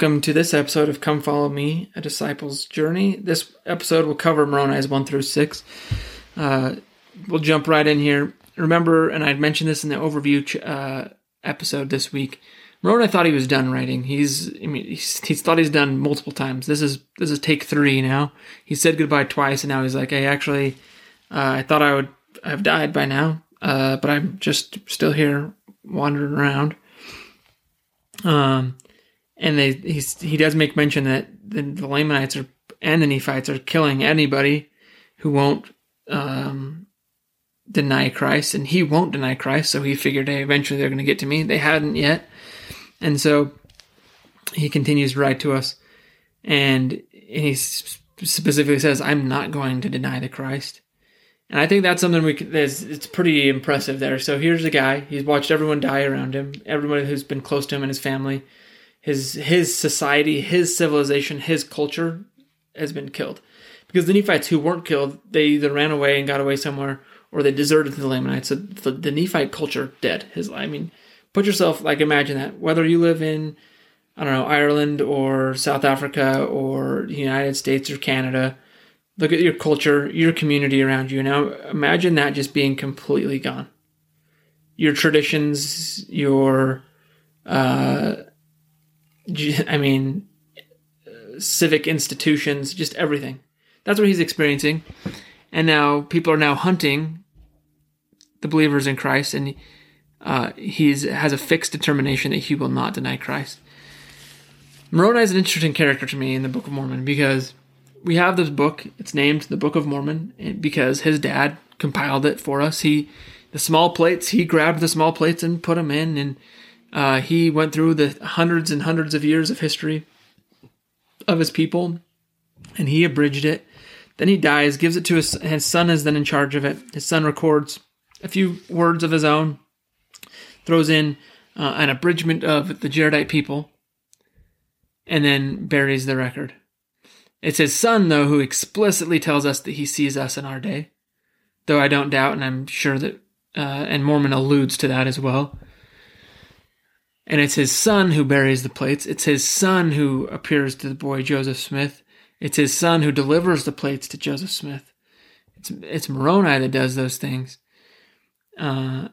Welcome to this episode of Come Follow Me, a disciple's journey. This episode will cover Moroni's 1 through 6. Uh, we'll jump right in here. Remember, and I'd mentioned this in the overview ch- uh, episode this week. Moroni thought he was done writing. He's, I mean, he's, he's thought he's done multiple times. This is this is take three now. He said goodbye twice, and now he's like, "Hey, actually, uh, I thought I would have died by now, uh, but I'm just still here wandering around." Um, and they he does make mention that the, the Lamanites are and the Nephites are killing anybody who won't um, deny Christ, and he won't deny Christ. So he figured, hey, eventually they're going to get to me. They hadn't yet, and so he continues to write to us, and he specifically says, "I'm not going to deny the Christ." And I think that's something we can, it's pretty impressive there. So here's a guy, he's watched everyone die around him, everyone who's been close to him and his family his his society, his civilization, his culture has been killed. Because the Nephites who weren't killed, they either ran away and got away somewhere, or they deserted to the Lamanites. So the, the Nephite culture dead. His I mean, put yourself like imagine that. Whether you live in I don't know Ireland or South Africa or the United States or Canada, look at your culture, your community around you. Now imagine that just being completely gone. Your traditions, your uh, I mean, civic institutions, just everything. That's what he's experiencing. And now people are now hunting the believers in Christ, and uh, he has a fixed determination that he will not deny Christ. Moroni is an interesting character to me in the Book of Mormon because we have this book. It's named the Book of Mormon because his dad compiled it for us. He, the small plates, he grabbed the small plates and put them in, and uh, he went through the hundreds and hundreds of years of history of his people, and he abridged it. Then he dies, gives it to his his son is then in charge of it. His son records a few words of his own, throws in uh, an abridgment of the Jaredite people, and then buries the record. It's his son, though, who explicitly tells us that he sees us in our day, though I don't doubt, and I'm sure that, uh, and Mormon alludes to that as well and it's his son who buries the plates. It's his son who appears to the boy Joseph Smith. It's his son who delivers the plates to Joseph Smith. It's it's Moroni that does those things. Uh,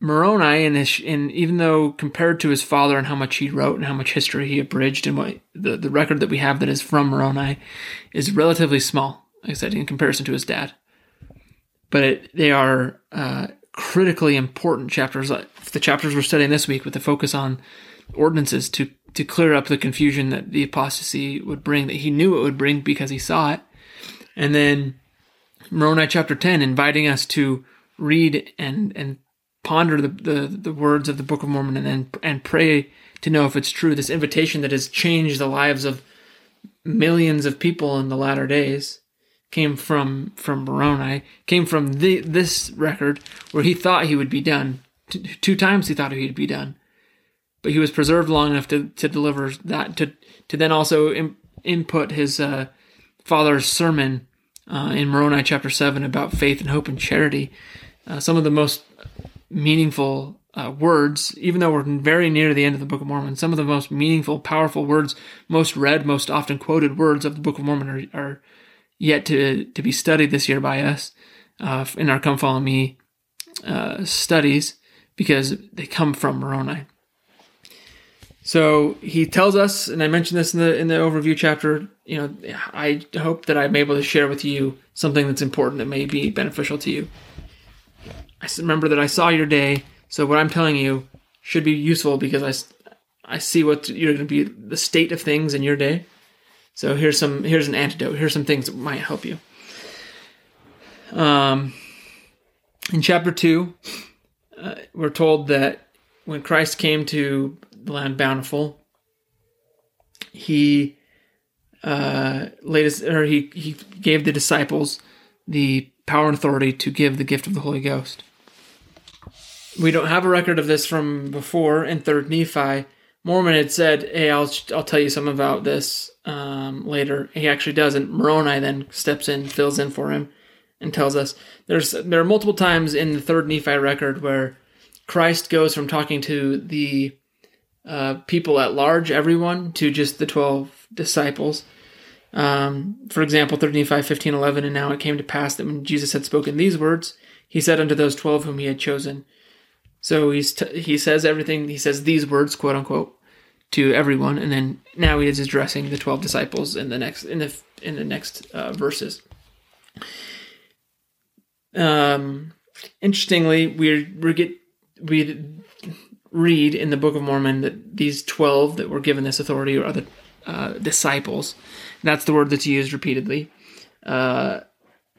Moroni, and in even though compared to his father and how much he wrote and how much history he abridged, and what the, the record that we have that is from Moroni is relatively small. Like I said, in comparison to his dad, but it, they are uh, critically important chapters, the chapters we're studying this week, with the focus on ordinances to to clear up the confusion that the apostasy would bring, that he knew it would bring because he saw it, and then Moroni chapter ten, inviting us to read and and ponder the, the the words of the Book of Mormon, and then and pray to know if it's true. This invitation that has changed the lives of millions of people in the latter days came from from Moroni, came from the, this record where he thought he would be done. Two times he thought he'd be done, but he was preserved long enough to, to deliver that to to then also Im- input his uh, father's sermon uh, in Moroni chapter seven about faith and hope and charity. Uh, some of the most meaningful uh, words, even though we're very near the end of the Book of Mormon, some of the most meaningful, powerful words, most read, most often quoted words of the Book of Mormon are, are yet to, to be studied this year by us uh, in our Come Follow Me uh, studies because they come from Moroni. So he tells us, and I mentioned this in the in the overview chapter. You know, I hope that I'm able to share with you something that's important that may be beneficial to you. I remember that I saw your day, so what I'm telling you should be useful because I I see what you're going to be the state of things in your day, so here's some here's an antidote. Here's some things that might help you. Um, in chapter two, uh, we're told that when Christ came to the land bountiful, he uh, laid his, or he he gave the disciples the power and authority to give the gift of the Holy Ghost. We don't have a record of this from before in Third Nephi. Mormon had said, "Hey, I'll I'll tell you something about this um, later. He actually doesn't. Moroni then steps in, fills in for him, and tells us there's there are multiple times in the third Nephi record where Christ goes from talking to the uh, people at large, everyone, to just the 12 disciples. Um, for example, 3 Nephi 15 11, and now it came to pass that when Jesus had spoken these words, he said unto those 12 whom he had chosen. So he's t- he says everything, he says these words, quote unquote, to everyone, and then now he is addressing the 12 disciples in the next, in the, in the next uh, verses. Um, interestingly, we we get we read in the Book of Mormon that these twelve that were given this authority are the uh, disciples. That's the word that's used repeatedly. Uh,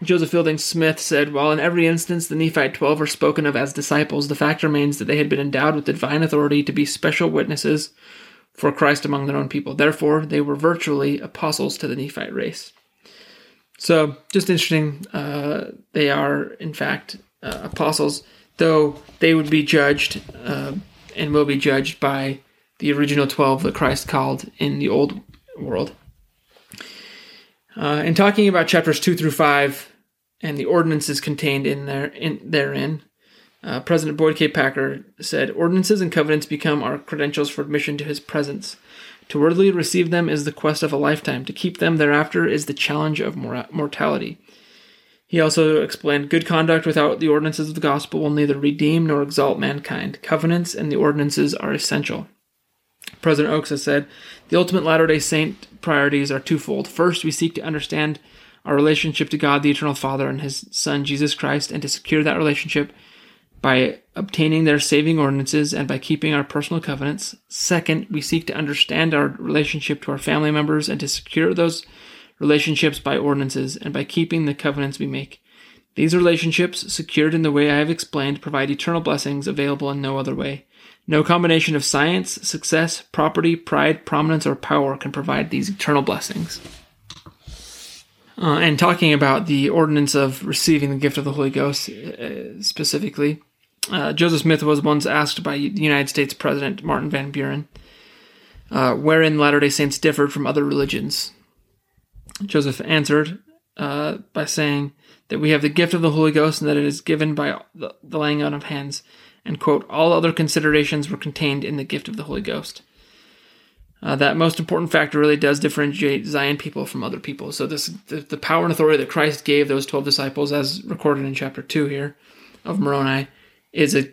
Joseph Fielding Smith said, While in every instance the Nephite twelve are spoken of as disciples, the fact remains that they had been endowed with divine authority to be special witnesses for Christ among their own people. Therefore, they were virtually apostles to the Nephite race. So, just interesting. Uh, they are, in fact, uh, apostles, though they would be judged uh, and will be judged by the original 12 that Christ called in the old world. Uh, in talking about chapters 2 through 5 and the ordinances contained in there in therein, uh, President Boyd K. Packer said, Ordinances and covenants become our credentials for admission to his presence. To worthily receive them is the quest of a lifetime. To keep them thereafter is the challenge of mor- mortality. He also explained good conduct without the ordinances of the gospel will neither redeem nor exalt mankind. Covenants and the ordinances are essential. President Oaks has said the ultimate Latter day Saint priorities are twofold. First, we seek to understand our relationship to God, the Eternal Father, and His Son, Jesus Christ, and to secure that relationship by obtaining their saving ordinances and by keeping our personal covenants. Second, we seek to understand our relationship to our family members and to secure those relationships by ordinances and by keeping the covenants we make. These relationships, secured in the way I have explained, provide eternal blessings available in no other way. No combination of science, success, property, pride, prominence, or power can provide these eternal blessings. Uh, and talking about the ordinance of receiving the gift of the Holy Ghost uh, specifically, uh, Joseph Smith was once asked by the United States President Martin Van Buren uh, wherein Latter day Saints differed from other religions. Joseph answered uh, by saying that we have the gift of the Holy Ghost and that it is given by the, the laying on of hands, and quote, all other considerations were contained in the gift of the Holy Ghost. Uh, that most important factor really does differentiate Zion people from other people. So this the, the power and authority that Christ gave those twelve disciples, as recorded in chapter two here of Moroni, is a,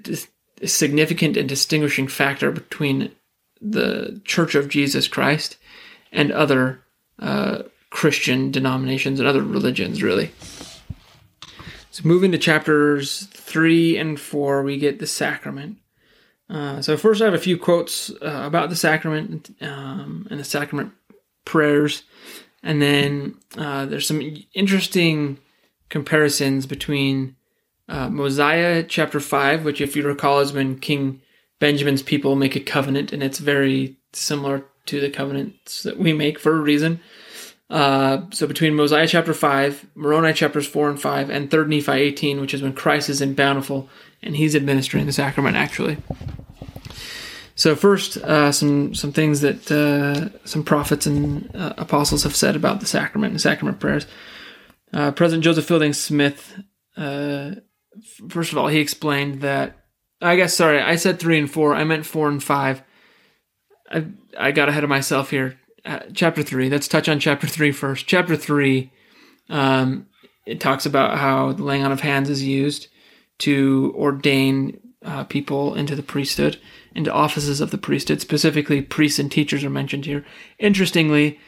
a significant and distinguishing factor between the Church of Jesus Christ and other uh, Christian denominations and other religions, really. So, moving to chapters three and four, we get the sacrament. Uh, so, first, I have a few quotes uh, about the sacrament um, and the sacrament prayers, and then uh, there's some interesting comparisons between uh, Mosiah chapter 5, which, if you recall, is when King Benjamin's people make a covenant, and it's very similar to the covenants that we make for a reason. Uh, so between Mosiah chapter 5, Moroni chapters 4 and 5, and 3rd Nephi 18, which is when Christ is in Bountiful and he's administering the sacrament actually. So first, uh, some some things that uh, some prophets and uh, apostles have said about the sacrament and sacrament prayers. Uh, President Joseph Fielding Smith first of all, he explained that. I guess sorry, I said three and four. I meant four and five. I I got ahead of myself here. Uh, chapter three. Let's touch on chapter three first. Chapter three, um, it talks about how the laying on of hands is used to ordain uh, people into the priesthood, into offices of the priesthood. Specifically, priests and teachers are mentioned here. Interestingly,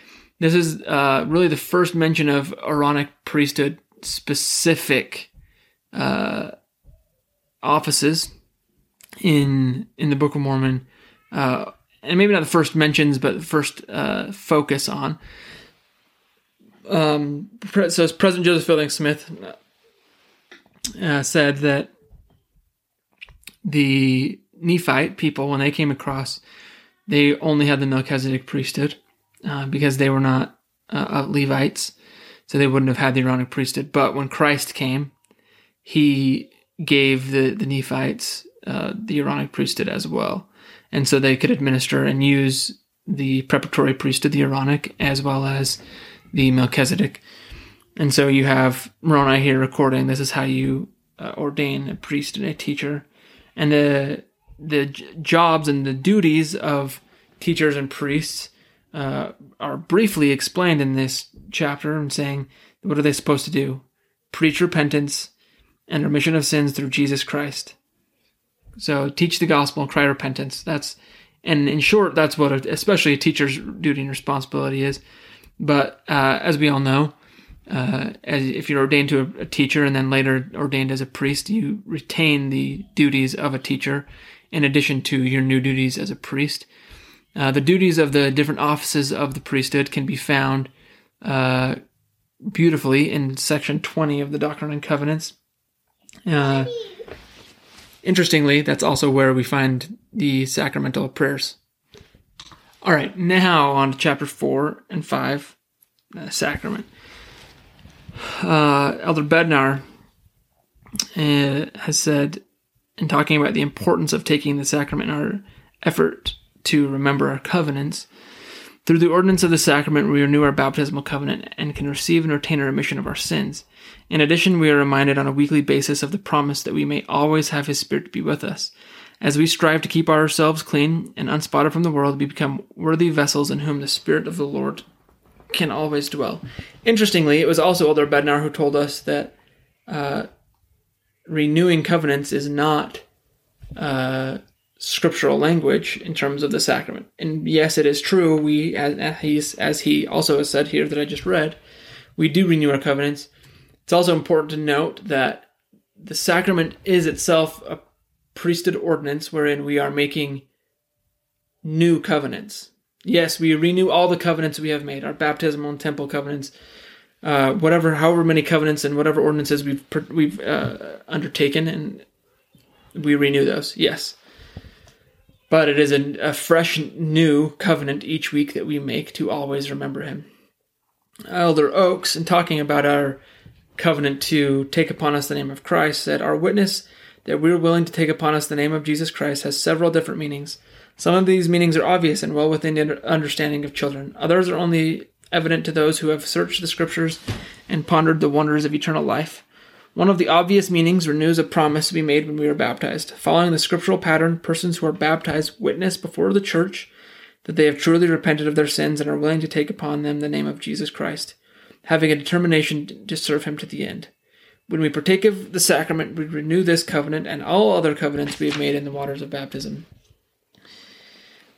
this is uh, really the first mention of Aaronic priesthood specific uh, offices in in the Book of Mormon, uh, and maybe not the first mentions, but the first uh, focus on. Um, so President Joseph Fielding Smith uh, said that the Nephite people, when they came across, they only had the Melchizedek priesthood uh, because they were not uh, Levites, so they wouldn't have had the Aaronic priesthood. But when Christ came, he gave the, the Nephites uh, the Aaronic priesthood as well. And so they could administer and use the preparatory priesthood, of the Aaronic, as well as the Melchizedek. And so you have Moroni here recording this is how you uh, ordain a priest and a teacher. And the the jobs and the duties of teachers and priests uh, are briefly explained in this chapter and saying, what are they supposed to do? Preach repentance and remission of sins through Jesus Christ. So teach the gospel and cry repentance. That's and in short, that's what a, especially a teacher's duty and responsibility is. But uh, as we all know, uh, as if you're ordained to a, a, teacher and then later ordained as a priest, you retain the duties of a teacher in addition to your new duties as a priest. Uh, the duties of the different offices of the priesthood can be found uh, beautifully in section 20 of the Doctrine and Covenants. Interestingly, that's also where we find the sacramental prayers. All right, now on to chapter 4 and 5, uh, sacrament. Uh, Elder Bednar uh, has said, in talking about the importance of taking the sacrament in our effort to remember our covenants, through the ordinance of the sacrament, we renew our baptismal covenant and can receive and retain a remission of our sins. In addition, we are reminded on a weekly basis of the promise that we may always have His Spirit to be with us. As we strive to keep ourselves clean and unspotted from the world, we become worthy vessels in whom the Spirit of the Lord can always dwell. Interestingly, it was also Elder Bednar who told us that uh, renewing covenants is not uh, scriptural language in terms of the sacrament. And yes, it is true. We, as he's as he also has said here that I just read, we do renew our covenants. It's also important to note that the sacrament is itself a priesthood ordinance wherein we are making new covenants. Yes, we renew all the covenants we have made, our baptismal and temple covenants, uh, whatever, however many covenants and whatever ordinances we've we've uh, undertaken, and we renew those. Yes, but it is a, a fresh new covenant each week that we make to always remember him. Elder Oaks, in talking about our covenant to take upon us the name of Christ, said, Our witness that we are willing to take upon us the name of Jesus Christ has several different meanings. Some of these meanings are obvious and well within the understanding of children. Others are only evident to those who have searched the scriptures and pondered the wonders of eternal life. One of the obvious meanings renews a promise to be made when we are baptized. Following the scriptural pattern, persons who are baptized witness before the church that they have truly repented of their sins and are willing to take upon them the name of Jesus Christ, having a determination to serve him to the end. When we partake of the sacrament, we renew this covenant and all other covenants we have made in the waters of baptism.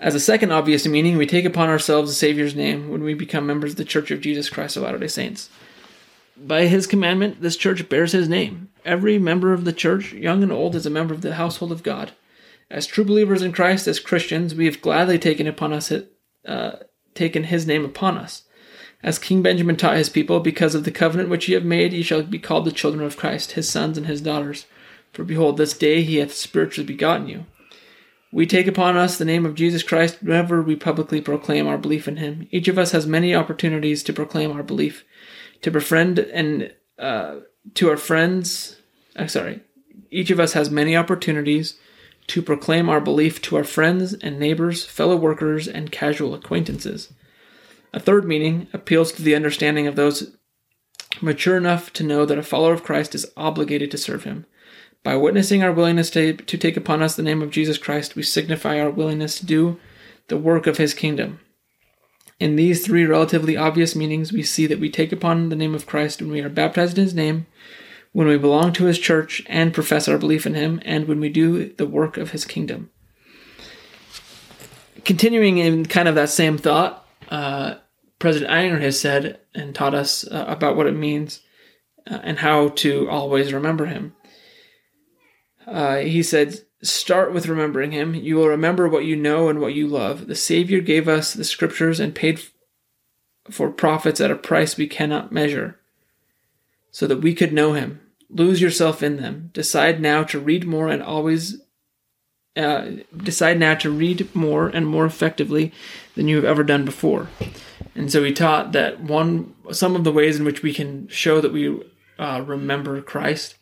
As a second obvious meaning, we take upon ourselves the Savior's name when we become members of the Church of Jesus Christ of Latter day Saints. By his commandment, this church bears his name. Every member of the church, young and old, is a member of the household of God. As true believers in Christ, as Christians, we have gladly taken upon us, uh, taken his name upon us. As King Benjamin taught his people, because of the covenant which ye have made, ye shall be called the children of Christ, his sons and his daughters. For behold, this day he hath spiritually begotten you. We take upon us the name of Jesus Christ whenever we publicly proclaim our belief in him. Each of us has many opportunities to proclaim our belief to befriend and uh, to our friends. Uh, sorry, each of us has many opportunities to proclaim our belief to our friends and neighbors, fellow workers, and casual acquaintances. A third meaning appeals to the understanding of those mature enough to know that a follower of Christ is obligated to serve him. By witnessing our willingness to, to take upon us the name of Jesus Christ, we signify our willingness to do the work of his kingdom. In these three relatively obvious meanings, we see that we take upon the name of Christ when we are baptized in his name, when we belong to his church and profess our belief in him, and when we do the work of his kingdom. Continuing in kind of that same thought, uh, President Eyring has said and taught us uh, about what it means uh, and how to always remember him. Uh, he said, Start with remembering him. You will remember what you know and what you love. The Savior gave us the scriptures and paid for prophets at a price we cannot measure, so that we could know him. Lose yourself in them. Decide now to read more and always uh, decide now to read more and more effectively than you have ever done before. And so he taught that one some of the ways in which we can show that we uh, remember Christ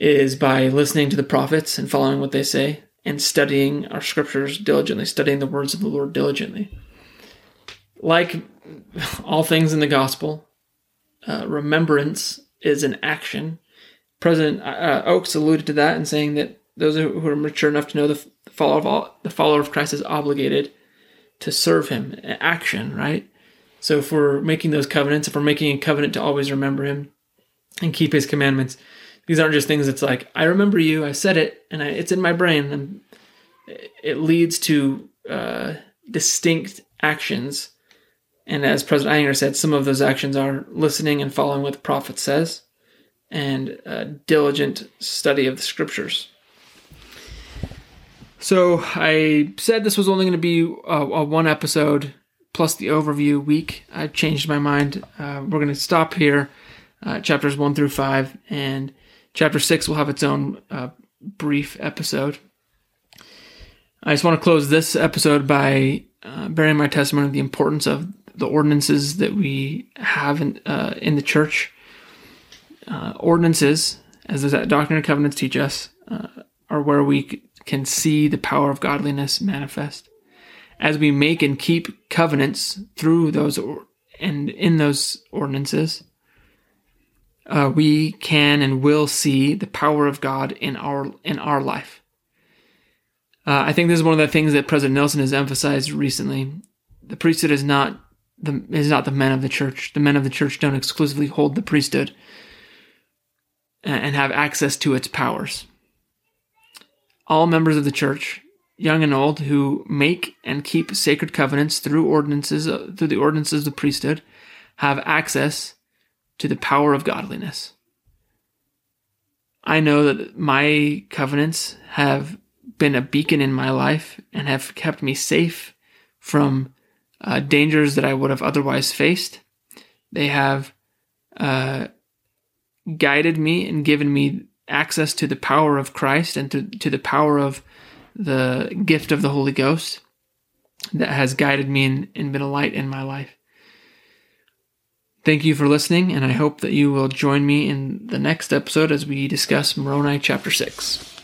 is by listening to the prophets and following what they say and studying our scriptures diligently, studying the words of the Lord diligently. Like all things in the gospel, uh, remembrance is an action. President uh, Oaks alluded to that in saying that those who are mature enough to know the follower of all, the follower of Christ is obligated to serve Him. Action, right? So if we're making those covenants, if we're making a covenant to always remember Him and keep His commandments, these aren't just things that's like I remember you, I said it, and I, it's in my brain, and it leads to uh, distinct actions. And as President Eyring said, some of those actions are listening and following what the prophet says, and diligent study of the scriptures. So I said this was only going to be a, a, one episode plus the overview week. I changed my mind. Uh, we're going to stop here, uh, chapters one through five, and chapter six will have its own uh, brief episode. I just want to close this episode by uh, bearing my testimony of the importance of the ordinances that we have in uh, in the church. Uh, ordinances, as the Doctrine and Covenants teach us, are where we can see the power of godliness manifest. As we make and keep covenants through those or- and in those ordinances, uh, we can and will see the power of God in our in our life. Uh, I think this is one of the things that President Nelson has emphasized recently. The priesthood is not the is not the men of the church. The men of the church don't exclusively hold the priesthood and have access to its powers all members of the church, young and old, who make and keep sacred covenants through ordinances, uh, through the ordinances of the priesthood, have access to the power of godliness. I know that my covenants have been a beacon in my life and have kept me safe from uh, dangers that I would have otherwise faced. They have uh, guided me and given me access to the power of Christ and to, to the power of the gift of the Holy Ghost that has guided me and, and been a light in my life. Thank you for listening, and I hope that you will join me in the next episode as we discuss Moroni chapter 6.